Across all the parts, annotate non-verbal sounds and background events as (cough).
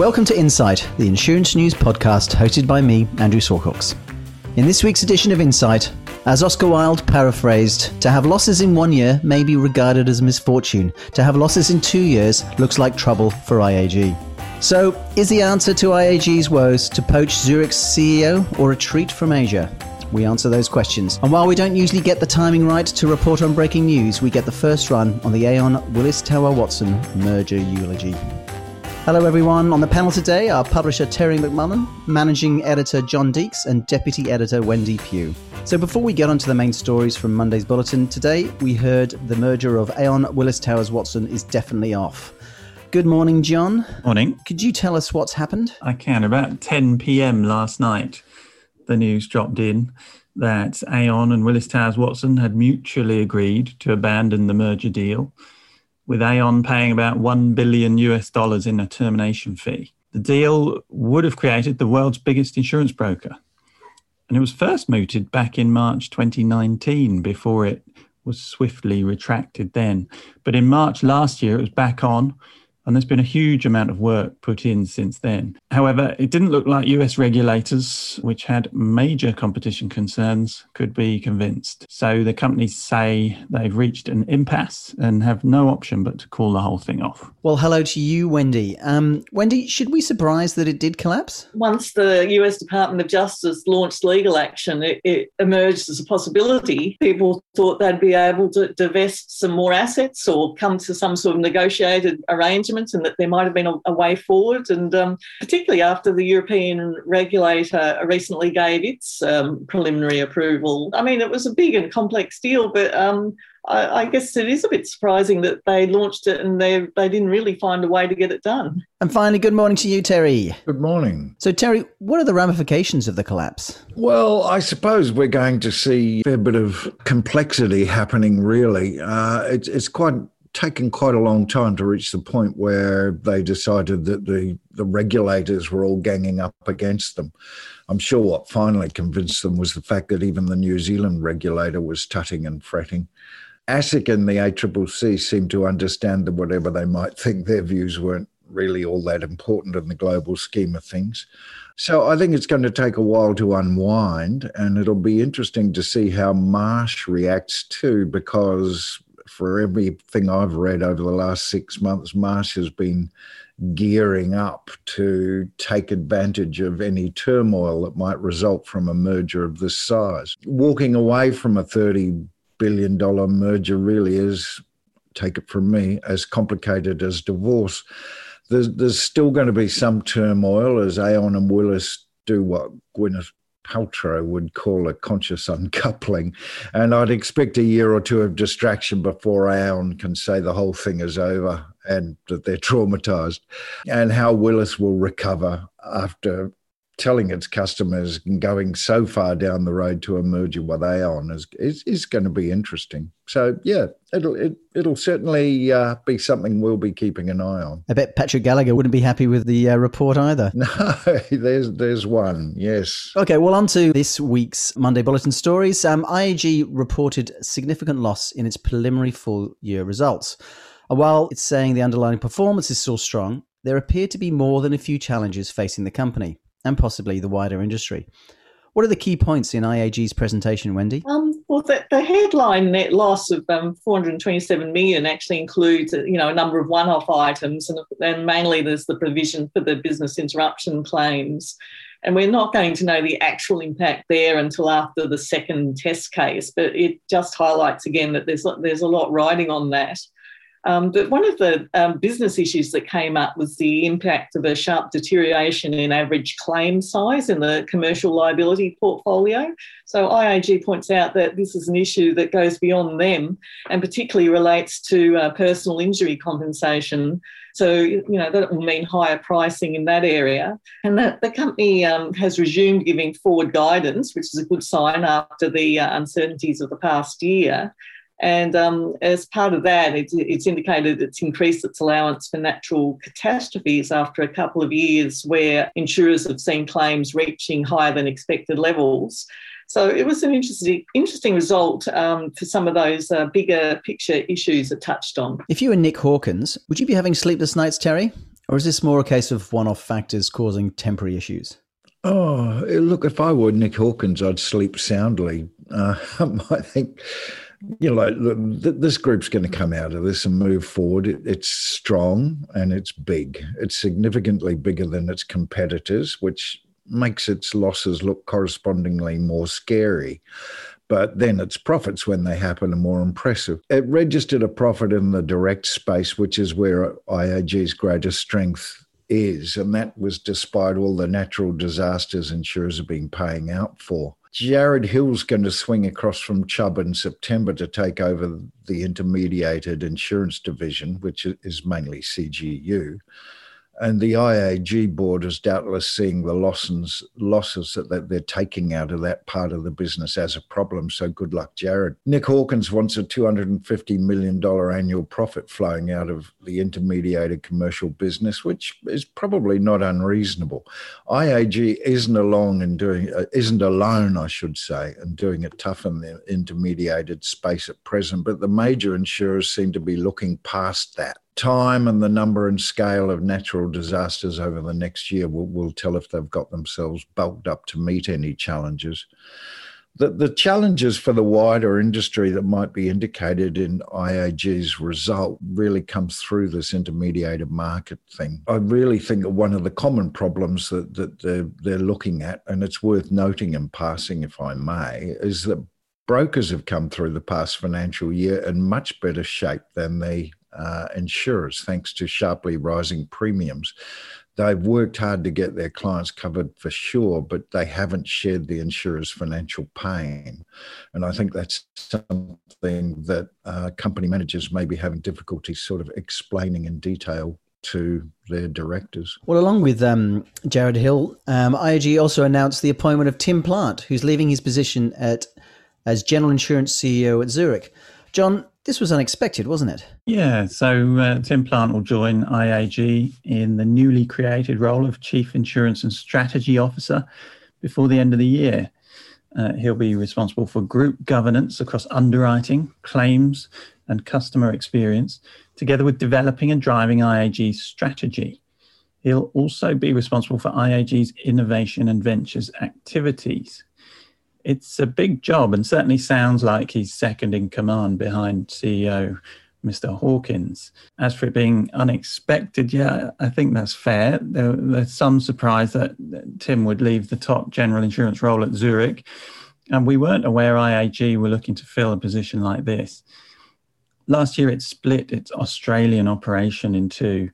Welcome to Insight, the insurance news podcast hosted by me, Andrew Sawcox. In this week's edition of Insight, as Oscar Wilde paraphrased, to have losses in one year may be regarded as misfortune. To have losses in two years looks like trouble for IAG. So, is the answer to IAG's woes to poach Zurich's CEO or a treat from Asia? We answer those questions. And while we don't usually get the timing right to report on breaking news, we get the first run on the Aon Willis Tower Watson merger eulogy. Hello, everyone. On the panel today are publisher Terry McMullen, managing editor John Deeks, and deputy editor Wendy Pugh. So, before we get on to the main stories from Monday's bulletin, today we heard the merger of Aon Willis Towers Watson is definitely off. Good morning, John. Morning. Could you tell us what's happened? I can. About 10 p.m. last night, the news dropped in that Aon and Willis Towers Watson had mutually agreed to abandon the merger deal with Aon paying about 1 billion US dollars in a termination fee. The deal would have created the world's biggest insurance broker. And it was first mooted back in March 2019 before it was swiftly retracted then. But in March last year, it was back on and there's been a huge amount of work put in since then. However, it didn't look like US regulators, which had major competition concerns, could be convinced. So the companies say they've reached an impasse and have no option but to call the whole thing off. Well, hello to you, Wendy. Um, Wendy, should we surprise that it did collapse? Once the US Department of Justice launched legal action, it, it emerged as a possibility. People thought they'd be able to divest some more assets or come to some sort of negotiated arrangement and that there might have been a, a way forward. And um, particularly after the European regulator recently gave its um, preliminary approval. I mean, it was a big and complex deal, but um, I, I, guess it is a bit surprising that they launched it and they, they didn't really find a way to get it done. And finally, good morning to you, Terry. Good morning. So, Terry, what are the ramifications of the collapse? Well, I suppose we're going to see a fair bit of complexity happening, really. Uh, it's, it's quite taken quite a long time to reach the point where they decided that the, the regulators were all ganging up against them. I'm sure what finally convinced them was the fact that even the New Zealand regulator was tutting and fretting. ASIC and the ACCC seemed to understand that whatever they might think, their views weren't really all that important in the global scheme of things. So I think it's going to take a while to unwind, and it'll be interesting to see how Marsh reacts too, because for everything I've read over the last six months, Marsh has been gearing up to take advantage of any turmoil that might result from a merger of this size. Walking away from a $30 billion merger really is, take it from me, as complicated as divorce. There's, there's still going to be some turmoil as Aon and Willis do what Gwyneth Paltrow would call a conscious (laughs) uncoupling. And I'd expect a year or two of distraction before Aon can say the whole thing is over and that they're traumatized. And how Willis will recover after telling its customers and going so far down the road to a merger with Aon is, is, is going to be interesting. So yeah, it'll it, it'll certainly uh, be something we'll be keeping an eye on. I bet Patrick Gallagher wouldn't be happy with the uh, report either. (laughs) No, there's there's one. Yes. Okay, well on to this week's Monday bulletin stories. Um, IAG reported significant loss in its preliminary full year results. While it's saying the underlying performance is still strong, there appear to be more than a few challenges facing the company and possibly the wider industry. What are the key points in IAG's presentation, Wendy? Um, well, the, the, headline net loss of um, 427 million actually includes, you know, a number of one-off items, and, and mainly there's the provision for the business interruption claims. And we're not going to know the actual impact there until after the second test case, but it just highlights again that there's there's a lot riding on that. Um, but one of the um, business issues that came up was the impact of a sharp deterioration in average claim size in the commercial liability portfolio. So IAG points out that this is an issue that goes beyond them and particularly relates to uh, personal injury compensation. So, you know, that will mean higher pricing in that area. And that the company um, has resumed giving forward guidance, which is a good sign after the uh, uncertainties of the past year. And um, as part of that, it's, it's, indicated it's increased its allowance for natural catastrophes after a couple of years where insurers have seen claims reaching higher than expected levels. So it was an interesting, interesting result um, for some of those uh, bigger picture issues it touched on. If you were Nick Hawkins, would you be having sleepless nights, Terry? Or is this more a case of one off factors causing temporary issues? Oh, look, if I were Nick Hawkins, I'd sleep soundly. Uh, (laughs) I think, you know, this group's going to come out of this and move forward. It, it's strong and it's big. It's significantly bigger than its competitors, which makes its losses look correspondingly more scary but then its profits when they happen are more impressive. It registered a profit in the direct space, which is where IAG's greatest strength is, and that was despite all the natural disasters insurers have been paying out for. Jarrod Hill's going to swing across from Chubb in September to take over the intermediated insurance division, which is mainly CGU. And the IAG board is doubtless seeing the losses, losses that they're taking out of that part of the business as a problem. So good luck, Jarrod. Nick Hawkins wants a $250 million annual profit flowing out of the intermediated commercial business, which is probably not unreasonable. IAG isn't alone in doing, uh, isn't alone, I should say, in doing it tough in the intermediated space at present, but the major insurers seem to be looking past that time and the number and scale of natural disasters over the next year will, will tell if they've got themselves bulked up to meet any challenges. The, the challenges for the wider industry that might be indicated in IAG's result really comes through this intermediated market thing. I really think that one of the common problems that, that they're, they're looking at, and it's worth noting in passing, if I may, is that brokers have come through the past financial year in much better shape than the uh, insurers, thanks to sharply rising premiums. They've worked hard to get their clients covered for sure, but they haven't shared the insurer's financial pain. And I think that's something that uh, company managers may be having difficulty sort of explaining in detail to their directors. Well, along with um, Jarrod Hill, um, IAG also announced the appointment of Tim Plant, who's leaving his position at as General Insurance CEO at Zurich. John, this was unexpected, wasn't it? Yeah. So uh, Tim Plant will join IAG in the newly created role of Chief Insurance and Strategy Officer before the end of the year. Uh, he'll be responsible for group governance across underwriting, claims, and customer experience, together with developing and driving IAG's strategy. He'll also be responsible for IAG's innovation and ventures activities it's a big job and certainly sounds like he's second in command behind CEO Mr. Hawkins. As for it being unexpected, yeah, I think that's fair. There, there's some surprise that Tim would leave the top general insurance role at Zurich, and we weren't aware IAG were looking to fill a position like this. Last year, it split its Australian operation in two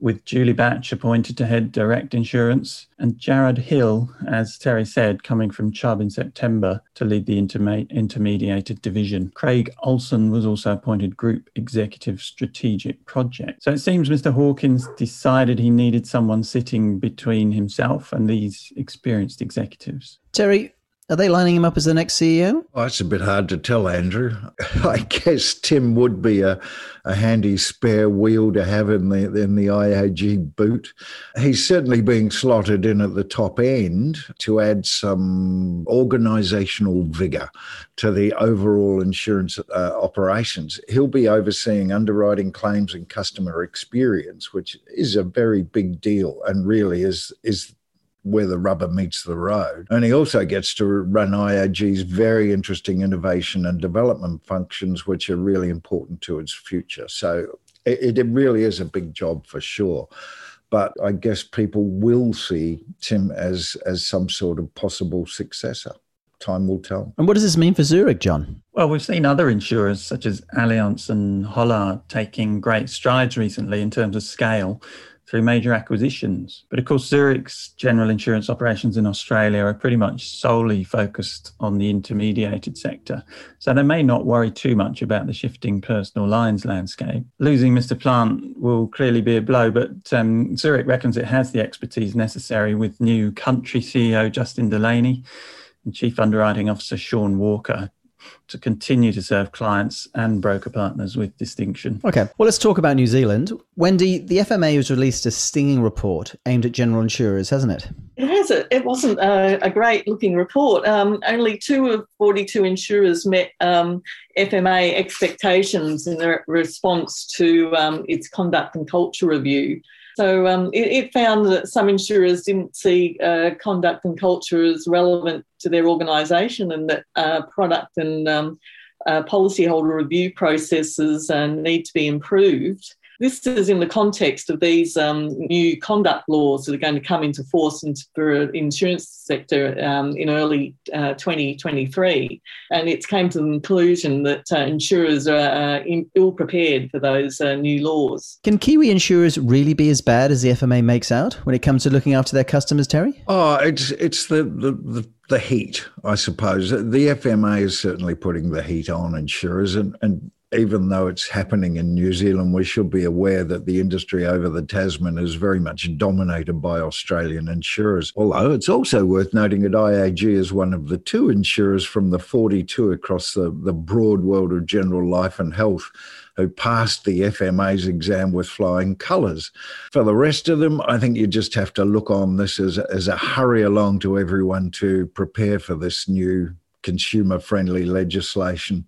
with Julie Batch appointed to head direct insurance, and Jarrod Hill, as Terry said, coming from Chubb in September to lead the interme- intermediated division. Craig Olson was also appointed Group Executive Strategic Project. So it seems Mr. Hawkins decided he needed someone sitting between himself and these experienced executives. Terry, are they lining him up as the next CEO? It's a bit hard to tell, Andrew. (laughs) I guess Tim would be a, a handy spare wheel to have in the in the IAG boot. He's certainly being slotted in at the top end to add some organisational vigour to the overall insurance uh, operations. He'll be overseeing underwriting claims and customer experience, which is a very big deal and really is is where the rubber meets the road. And he also gets to run IAG's very interesting innovation and development functions, which are really important to its future. So it, it really is a big job for sure. But I guess people will see Tim as as some sort of possible successor. Time will tell. And what does this mean for Zurich, John? Well, we've seen other insurers such as Allianz and Hollard taking great strides recently in terms of scale through major acquisitions. But of course, Zurich's general insurance operations in Australia are pretty much solely focused on the intermediated sector. So they may not worry too much about the shifting personal lines landscape. Losing Mr. Plant will clearly be a blow, but um, Zurich reckons it has the expertise necessary with new country CEO Justin Delaney and Chief Underwriting Officer Sean Walker to continue to serve clients and broker partners with distinction. Okay, well, let's talk about New Zealand. Wendy, the FMA has released a stinging report aimed at general insurers, hasn't it? It has. It, it wasn't a, a great looking report. Um, only two of 42 insurers met um, FMA expectations in their response to um, its conduct and culture review. So um, it, it, found that some insurers didn't see uh, conduct and culture as relevant to their organisation, and that uh, product and um, uh, policyholder review processes uh, need to be improved. This is in the context of these um, new conduct laws that are going to come into force into, for the insurance sector um, in early uh, 2023. And it's came to the conclusion that uh, insurers are uh, ill prepared for those uh, new laws. Can Kiwi insurers really be as bad as the FMA makes out when it comes to looking after their customers, Terry? Oh, it's it's the, the, the the heat, I suppose. The FMA is certainly putting the heat on insurers, and, and even though it's happening in New Zealand, we should be aware that the industry over the Tasman is very much dominated by Australian insurers. Although it's also worth noting that IAG is one of the two insurers from the 42 across the, the broad world of general life and health who passed the FMA's exam with flying colours. For the rest of them, I think you just have to look on this as, as a hurry along to everyone to prepare for this new consumer friendly legislation.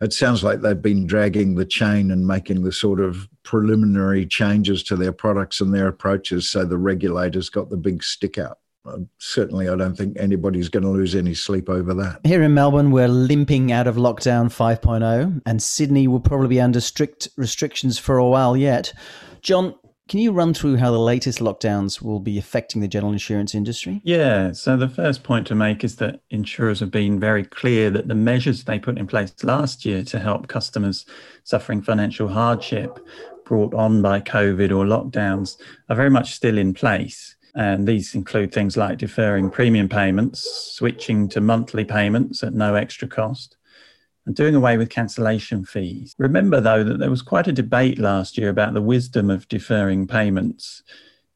It sounds like they've been dragging the chain and making the sort of preliminary changes to their products and their approaches so the regulators got the big stick out. Uh, certainly, I don't think anybody's going to lose any sleep over that. Here in Melbourne, we're limping out of lockdown 5.0, and Sydney will probably be under strict restrictions for a while yet. John, can you run through how the latest lockdowns will be affecting the general insurance industry? Yeah. So, the first point to make is that insurers have been very clear that the measures they put in place last year to help customers suffering financial hardship brought on by COVID or lockdowns are very much still in place. And these include things like deferring premium payments, switching to monthly payments at no extra cost, and doing away with cancellation fees. Remember, though, that there was quite a debate last year about the wisdom of deferring payments.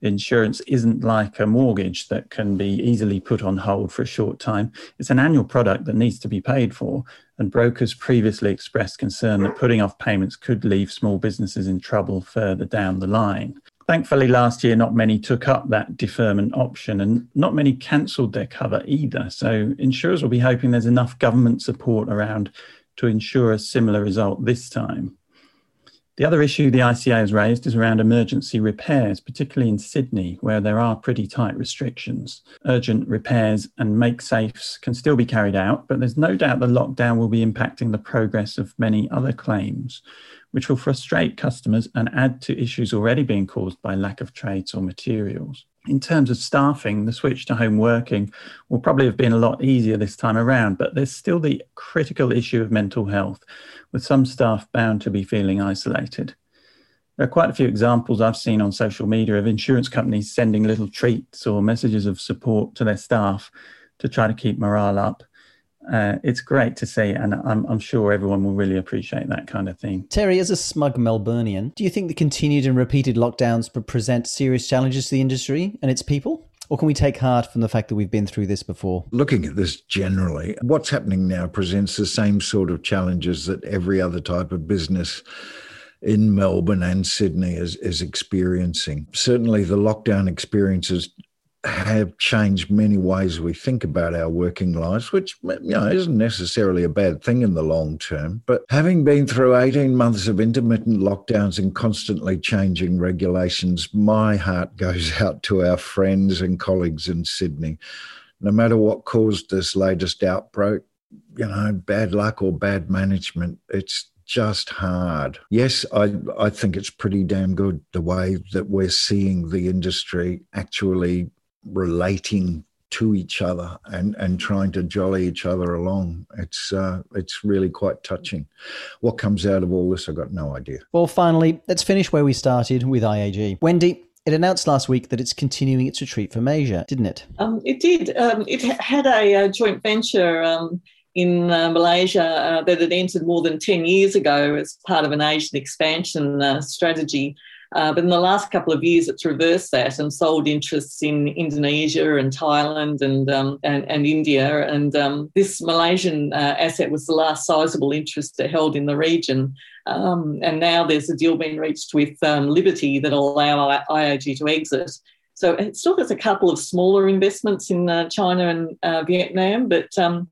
Insurance isn't like a mortgage that can be easily put on hold for a short time. It's an annual product that needs to be paid for, and brokers previously expressed concern that putting off payments could leave small businesses in trouble further down the line. Thankfully, last year, not many took up that deferment option and not many cancelled their cover either. So, insurers will be hoping there's enough government support around to ensure a similar result this time. The other issue the ICA has raised is around emergency repairs, particularly in Sydney, where there are pretty tight restrictions. Urgent repairs and make safes can still be carried out, but there's no doubt the lockdown will be impacting the progress of many other claims, which will frustrate customers and add to issues already being caused by lack of trades or materials in terms of staffing, the switch to home working will probably have been a lot easier this time around, but there's still the critical issue of mental health, with some staff bound to be feeling isolated. There are quite a few examples I've seen on social media of insurance companies sending little treats or messages of support to their staff to try to keep morale up uh, it's great to see, and I'm, I'm, sure everyone will really appreciate that kind of thing. Terry, as a smug Melburnian, do you think the continued and repeated lockdowns present serious challenges to the industry and its people? Or can we take heart from the fact that we've been through this before? Looking at this generally, what's happening now presents the same sort of challenges that every other type of business in Melbourne and Sydney is, is experiencing. Certainly, the lockdown experiences have changed many ways we think about our working lives, which you know isn't necessarily a bad thing in the long term. But having been through 18 months of intermittent lockdowns and constantly changing regulations, my heart (laughs) goes out to our friends and colleagues in Sydney. No matter what caused this latest outbreak, you know, bad luck or bad management, it's just hard. Yes, I, I think it's pretty damn good the way that we're seeing the industry actually relating to each other and, and trying to jolly each other along. It's uh, it's really quite touching. What comes out of all this, I've got no idea. Well, finally, let's finish where we started with IAG. Wendy, it announced last week that it's continuing its retreat from Asia, didn't it? Um, it did. Um, it had a, a joint venture um, in uh, Malaysia uh, that had entered more than 10 years ago as part of an Asian expansion uh, strategy. Uh, but in the last couple of years, it's reversed that and sold interests in Indonesia and Thailand and um, and, and, India. And um, this Malaysian uh, asset was the last sizable interest it held in the region. Um, and now there's a deal being reached with um, Liberty that'll allow IAG to exit. So it still has a couple of smaller investments in uh, China and uh, Vietnam, but um,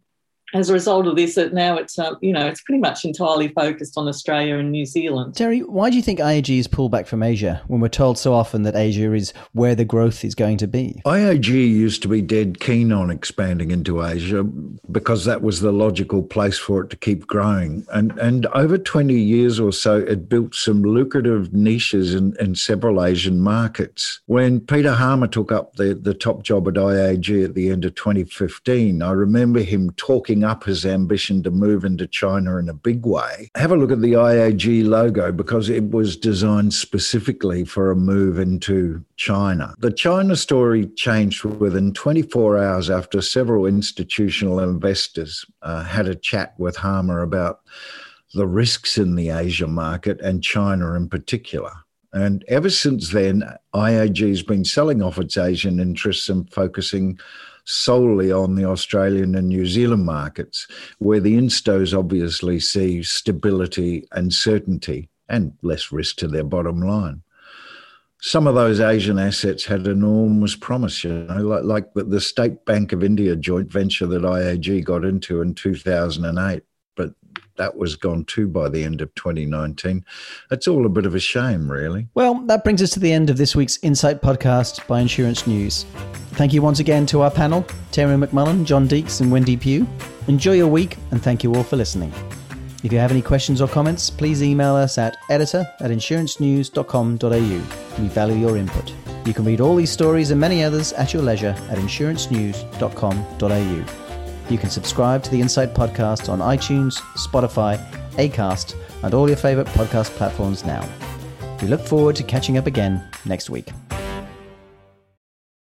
as a result of this, now it's uh, you know it's pretty much entirely focused on Australia and New Zealand. Terry, why do you think IAG has pulled back from Asia when we're told so often that Asia is where the growth is going to be? IAG used to be dead keen on expanding into Asia because that was the logical place for it to keep growing, and and over twenty years or so, it built some lucrative niches in, in several Asian markets. When Peter Harmer took up the the top job at IAG at the end of 2015, I remember him talking up his ambition to move into China in a big way. Have a look at the IAG logo because it was designed specifically for a move into China. The China story changed within 24 hours after several institutional investors uh, had a chat with Harmer about the risks in the Asia market and China in particular. And ever since then, IAG has been selling off its Asian interests and focusing solely on the Australian and New Zealand markets, where the instos obviously see stability and certainty and less risk to their bottom line. Some of those Asian assets had enormous promise, you know, like, like the State Bank of India joint venture that IAG got into in 2008 but that was gone too by the end of 2019. It's all a bit of a shame, really. Well, that brings us to the end of this week's Insight podcast by Insurance News. Thank you once again to our panel, Terry McMullen, John Deeks, and Wendy Pugh. Enjoy your week, and thank you all for listening. If you have any questions or comments, please email us at editor at insurancenews.com.au. We value your input. You can read all these stories and many others at your leisure at insurancenews.com.au. You can subscribe to the Insight podcast on iTunes, Spotify, Acast, and all your favorite podcast platforms now. We look forward to catching up again next week.